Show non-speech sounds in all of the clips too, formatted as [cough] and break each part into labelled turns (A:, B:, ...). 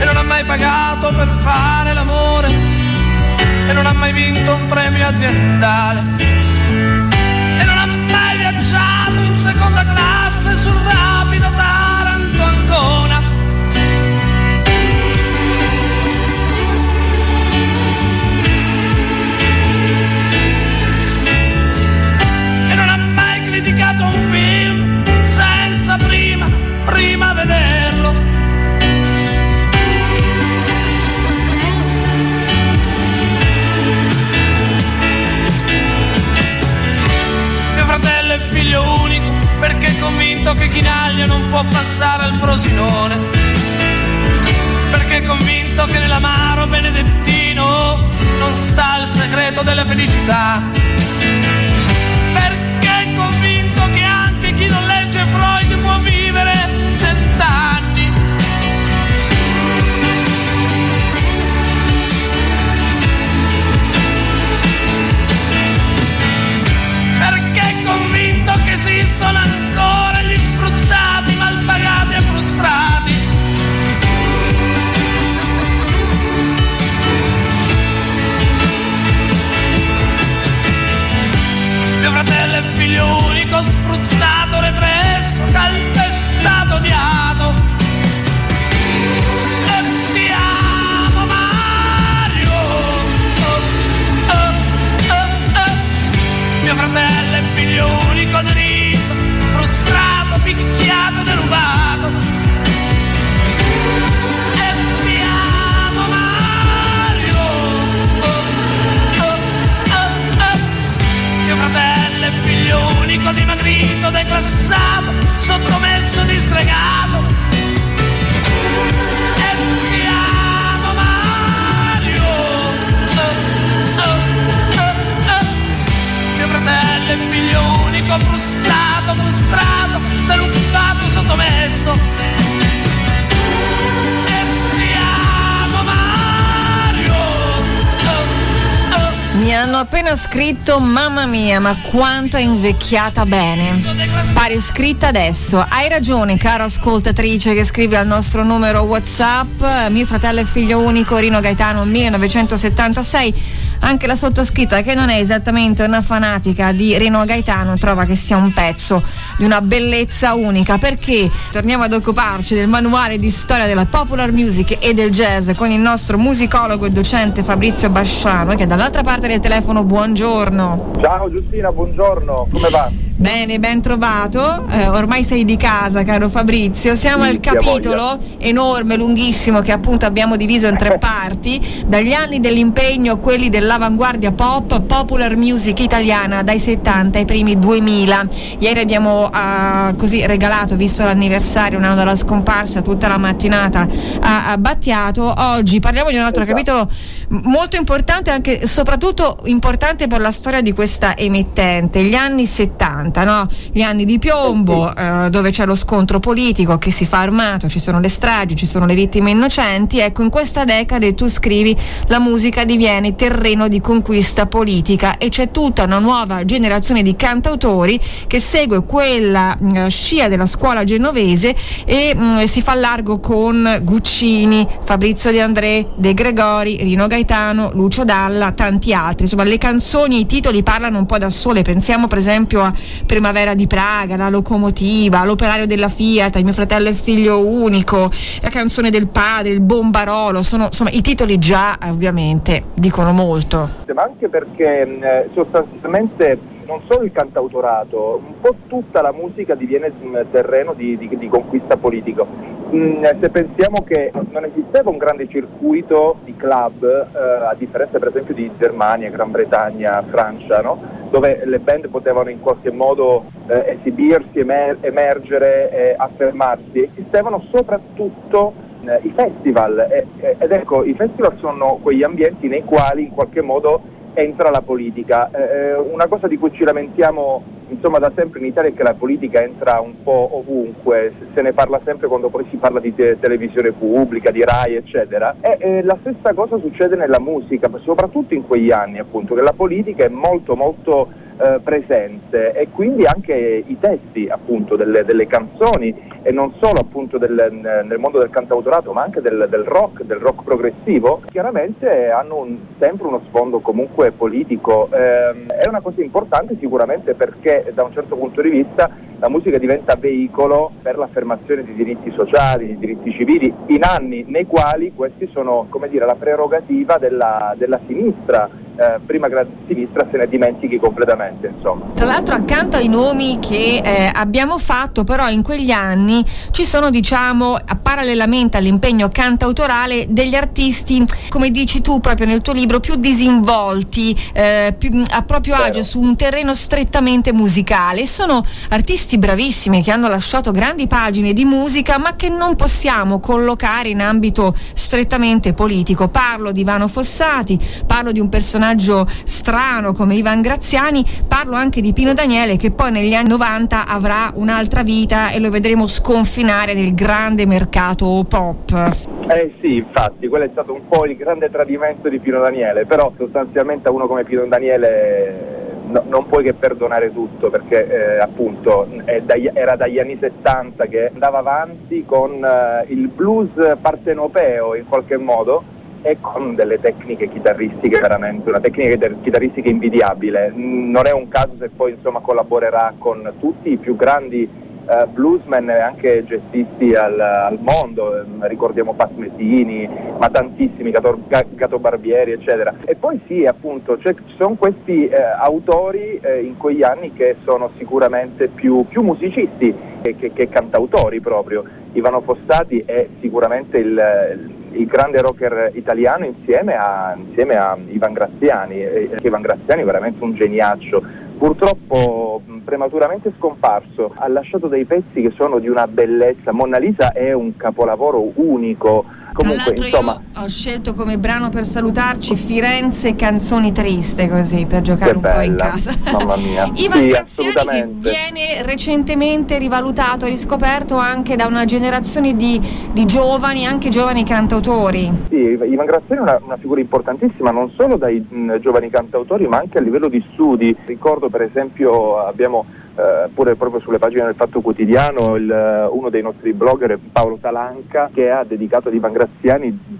A: e non ha mai pagato per fare l'amore. E non ha mai vinto un premio aziendale. E non ha mai viaggiato in seconda classe sul rapido perché è convinto che Chinaglia non può passare al Frosinone. Perché è convinto che nell'amaro benedettino non sta il segreto della felicità
B: hanno appena scritto, mamma mia, ma quanto è invecchiata bene. Pare scritta adesso. Hai ragione, caro ascoltatrice che scrive al nostro numero WhatsApp. Mio fratello è figlio unico, Rino Gaetano 1976. Anche la sottoscritta, che non è esattamente una fanatica di Rino Gaetano, trova che sia un pezzo di una bellezza unica. Perché torniamo ad occuparci del manuale di storia della popular music e del jazz con il nostro musicologo e docente Fabrizio Basciano, che dall'altra parte del telefono, buongiorno.
C: Ciao Giustina, buongiorno, come va?
B: Bene, ben trovato. Eh, ormai sei di casa, caro Fabrizio. Siamo
C: Sì,
B: al capitolo enorme, lunghissimo, che appunto abbiamo diviso in tre [laughs] parti. Dagli anni dell'impegno a quelli dell'avanguardia pop, popular music italiana dai 70 ai primi 2000. Ieri abbiamo ah, così regalato, visto l'anniversario, un anno dalla scomparsa, tutta la mattinata a, a Battiato. Oggi parliamo di un altro
C: Esatto.
B: capitolo molto importante, anche soprattutto importante per la storia di questa emittente, gli anni 70, no? gli anni di piombo, eh, dove c'è lo scontro politico che si fa armato, ci sono le stragi, ci sono le vittime innocenti. Ecco, in questa decade tu scrivi la musica diviene terreno di conquista politica e c'è tutta una nuova generazione di cantautori che segue quella mh, scia della scuola genovese e mh, si fa largo con Guccini, Fabrizio De André, De Gregori, Rino Gaetano, Lucio Dalla, tanti altri. Insomma, le canzoni i titoli parlano un po' da sole. Pensiamo per esempio a Primavera di Praga, La locomotiva, L'operario della Fiat, Il mio fratello è figlio unico, La canzone del padre, Il bombarolo. Sono, insomma, i titoli già ovviamente dicono molto.
C: Ma anche perché eh, sostanzialmente non solo il cantautorato, un po' tutta la musica diviene mh, terreno di, di- di conquista politico. Se pensiamo che non esisteva un grande circuito di club, eh, a differenza per esempio di Germania, Gran Bretagna, Francia, no? Dove le band potevano in qualche modo eh, esibirsi, emer- emergere, eh, affermarsi, esistevano soprattutto eh, i festival ed ecco i festival sono quegli ambienti nei quali in qualche modo entra la politica. Eh, una cosa di cui ci lamentiamo insomma da sempre in Italia è che la politica entra un po' ovunque, se ne parla sempre quando poi si parla di te- televisione pubblica, di RAI eccetera e, e, la stessa cosa succede nella musica, soprattutto in quegli anni appunto che la politica è molto molto eh, presente e quindi anche i testi appunto delle, delle canzoni e non solo appunto del, nel mondo del cantautorato ma anche del, del rock, del rock progressivo, chiaramente hanno un, sempre uno sfondo comunque politico. Eh, è una cosa importante sicuramente perché da un certo punto di vista la musica diventa veicolo per l'affermazione di diritti sociali, di diritti civili, in anni nei quali questi sono come dire, la prerogativa della, della sinistra eh, prima che la sinistra se ne dimentichi completamente. Insomma.
B: Tra l'altro accanto ai nomi che eh, abbiamo fatto, però in quegli anni ci sono diciamo parallelamente all'impegno cantautorale degli artisti, come dici tu proprio nel tuo libro, più disinvolti, eh, più a proprio Vero. agio su un terreno strettamente musicale. Sono artisti bravissimi che hanno lasciato grandi pagine di musica ma che non possiamo collocare in ambito strettamente politico. Parlo di Ivano Fossati, parlo di un personaggio personaggio strano come Ivan Graziani, parlo anche di Pino Daniele che poi negli anni 90 avrà un'altra vita e lo vedremo sconfinare nel grande mercato pop.
C: Eh sì, infatti, quello è stato un po' il grande tradimento di Pino Daniele, però sostanzialmente a uno come Pino Daniele No, non puoi che perdonare tutto perché eh, appunto dagli, era dagli anni 70 che andava avanti con eh, il blues partenopeo in qualche modo e con delle tecniche chitarristiche veramente, una tecnica chitarristica invidiabile. Non è un caso se poi insomma collaborerà con tutti i più grandi uh, bluesmen e anche jazzisti al, al, mondo, ricordiamo Pat Metini, ma tantissimi, Gato, Gato Barbieri eccetera. E poi sì appunto cioè, ci sono questi eh, autori eh, in quegli anni che sono sicuramente più, più musicisti che, che, che, cantautori proprio. Ivano Fossati è sicuramente il il grande rocker italiano insieme a, insieme a Ivan Graziani, e, Ivan Graziani è veramente un geniaccio, purtroppo prematuramente scomparso, ha lasciato dei pezzi che sono di una bellezza, Monna Lisa è un capolavoro unico,
B: Comunque, insomma, ho scelto come brano per salutarci Firenze canzoni triste così per giocare un
C: bella.
B: po' in casa.
C: Mamma mia. [laughs]
B: Ivan sì, Graziani viene recentemente rivalutato, riscoperto anche da una generazione di, di giovani, anche giovani cantautori.
C: Sì, Ivan Graziani è una, una figura importantissima non solo dai mh, giovani cantautori ma anche a livello di studi. Ricordo per esempio abbiamo eh, pure proprio sulle pagine del Fatto Quotidiano il, eh, uno dei nostri blogger Paolo Talanca che ha dedicato ad Ivan Graziani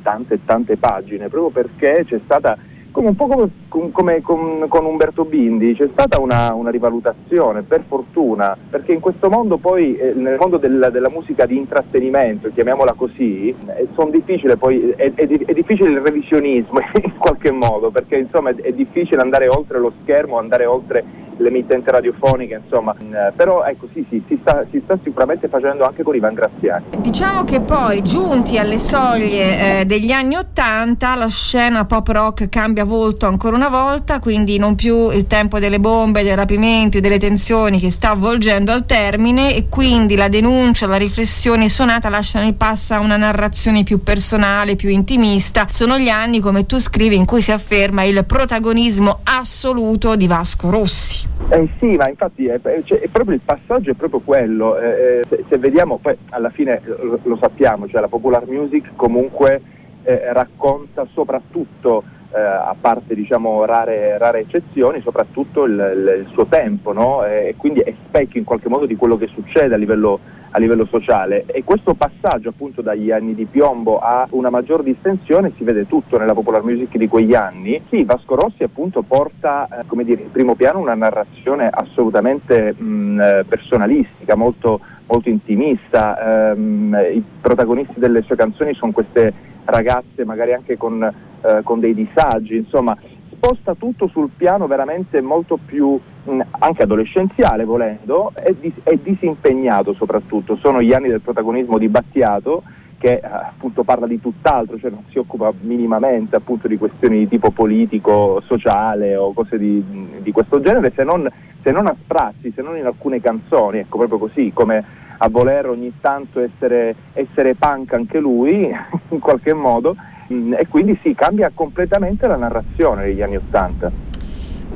C: tante e tante pagine proprio perché c'è stata come un po' come, come con, con, Umberto Bindi, c'è stata una, una, rivalutazione, per fortuna, perché in questo mondo poi, eh, nel mondo del, della musica di intrattenimento, chiamiamola così, eh, poi, è, è, è, difficile il revisionismo [laughs] in qualche modo, perché insomma è, è difficile andare oltre lo schermo, andare oltre l'emittente radiofonica, insomma, eh, però ecco sì, sì, si sta, si sta, sicuramente facendo anche con Ivan Graziani.
B: Diciamo che poi giunti alle soglie eh, degli anni Ottanta la scena pop rock cambia volto ancora una volta, quindi non più il tempo delle bombe, dei rapimenti, delle tensioni che sta avvolgendo al termine e quindi la denuncia, la riflessione suonata lasciano il passo a una narrazione più personale, più intimista. Sono gli anni, come tu scrivi, in cui si afferma il protagonismo assoluto di Vasco Rossi.
C: Eh sì, ma infatti è, cioè, è proprio il passaggio è proprio quello. Eh, eh, se, se, vediamo, poi alla fine lo, lo, sappiamo, cioè la popular music comunque eh, racconta soprattutto, eh, a parte diciamo rare, rare, eccezioni, soprattutto il, il, il suo tempo, no? e quindi è specchio in qualche modo di quello che succede a livello a livello sociale e questo passaggio appunto dagli anni di piombo a una maggior distensione si vede tutto nella popular music di quegli anni. Sì, Vasco Rossi appunto porta eh, come dire, in primo piano una narrazione assolutamente mh, eh, personalistica, molto, molto intimista, ehm, i protagonisti delle sue canzoni sono queste ragazze magari anche con, eh, con dei disagi, insomma sposta tutto sul piano veramente molto più mh, anche adolescenziale volendo e, dis- e, disimpegnato soprattutto. Sono gli anni del protagonismo di Battiato che eh, appunto parla di tutt'altro, cioè non si occupa minimamente appunto di questioni di tipo politico, sociale o cose di, di questo genere se non, se non a sprazzi, se non in alcune canzoni, ecco proprio così come a voler ogni tanto essere, essere punk anche lui [laughs] in qualche modo Mm, e quindi si cambia completamente la narrazione degli anni Ottanta.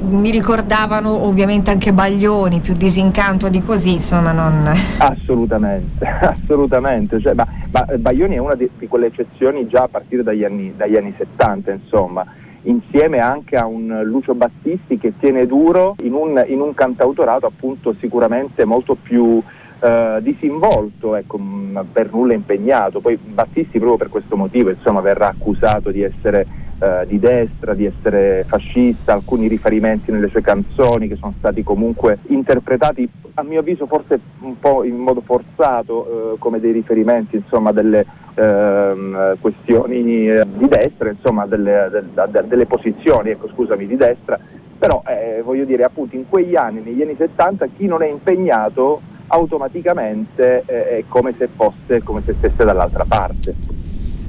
B: mi ricordavano ovviamente anche Baglioni, più disincanto di così, insomma non...
C: Assolutamente, [laughs] assolutamente. Cioè, ma, ma, Baglioni è una di, di, quelle eccezioni già a partire dagli anni, dagli anni 70, insomma insieme anche a un Lucio Battisti che tiene duro in un, in un cantautorato appunto sicuramente molto più eh, disinvolto, ecco, per nulla impegnato. Poi Battisti proprio per questo motivo insomma, verrà accusato di essere eh, di destra, di essere fascista, alcuni riferimenti nelle sue canzoni che sono stati comunque interpretati a mio avviso forse un po' in modo forzato eh, come dei riferimenti insomma delle ehm, questioni eh, di destra, insomma delle, de, delle posizioni, ecco scusami, di destra, però eh, voglio dire appunto in quegli anni, negli anni 70 chi non è impegnato automaticamente eh, è come se fosse, come se stesse dall'altra parte.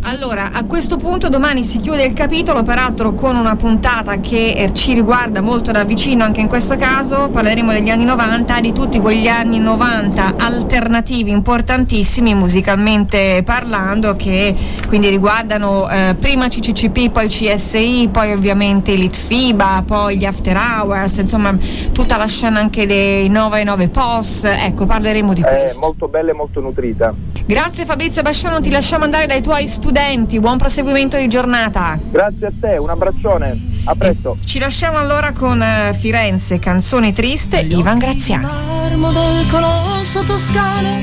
B: Allora, a questo punto domani si chiude il capitolo, peraltro con una puntata che eh, ci riguarda molto da vicino anche in questo caso, parleremo degli anni 90, di tutti quegli anni 90 alternativi importantissimi musicalmente parlando che quindi riguardano eh, prima CCCP, poi CSI, poi ovviamente Litfiba, poi gli After Hours, insomma tutta la scena anche dei 99 POS, ecco parleremo di questo.
C: È molto bella e molto nutrita.
B: Grazie Fabrizio Basciano, ti lasciamo andare dai tuoi studi studenti, buon proseguimento di giornata.
C: Grazie a te, un abbraccione, a presto.
B: Ci lasciamo allora con uh, Firenze, canzone triste, Ivan Graziano.
D: Marmo del colosso toscano,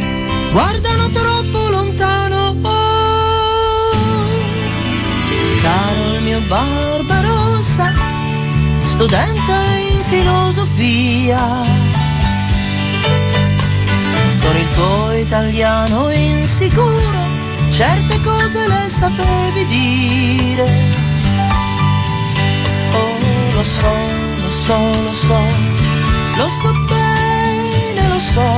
D: guardano troppo lontano. Oh, caro il mio Barbarossa, studente in filosofia. Con il tuo italiano insicuro certe cose le sapevi dire. Oh, lo so, lo so, lo so, lo so bene, lo so.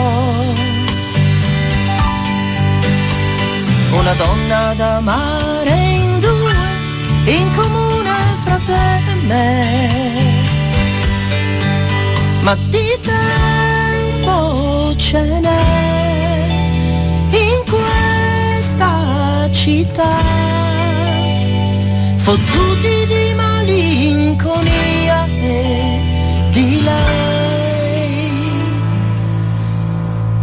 D: Una donna da amare in due, in comune fra te e me. Ma di tempo ce n'è città, fottuti di malinconia e di lei.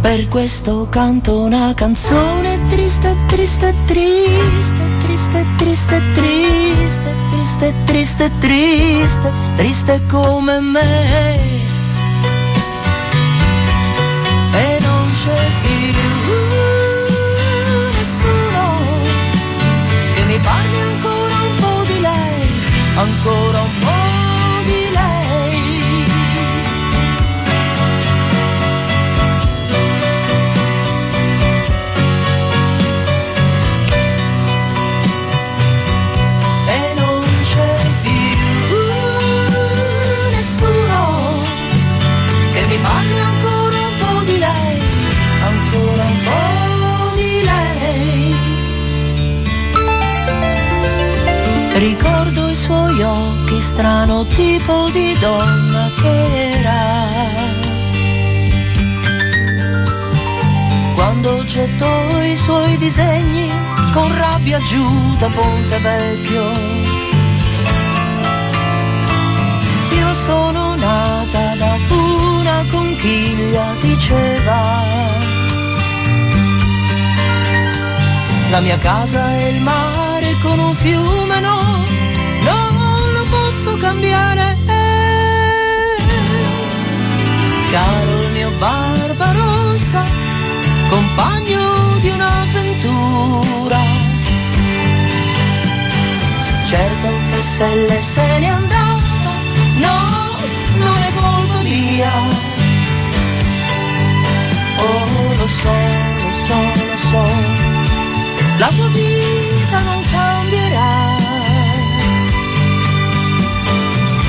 D: Per questo canto una canzone triste, triste, triste, triste, triste, triste, triste, triste, triste, triste come me. ancora Uncle, don't gettò i suoi disegni con rabbia giù da Ponte Vecchio. Io sono nata da una conchiglia, diceva. La mia casa è il mare con un fiume no non lo posso cambiare. Caro il mio Barbarossa, Che se n'è andata, no, non è colpa mia. Oh, lo so, lo so, lo so, la tua vita non cambierà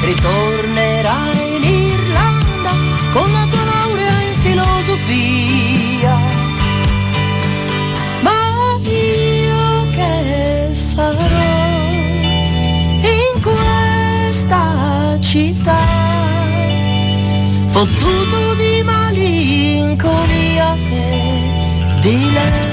D: ritornerai in Irlanda con la tua laurea in filosofia. Fottuto di malinconia e di lei.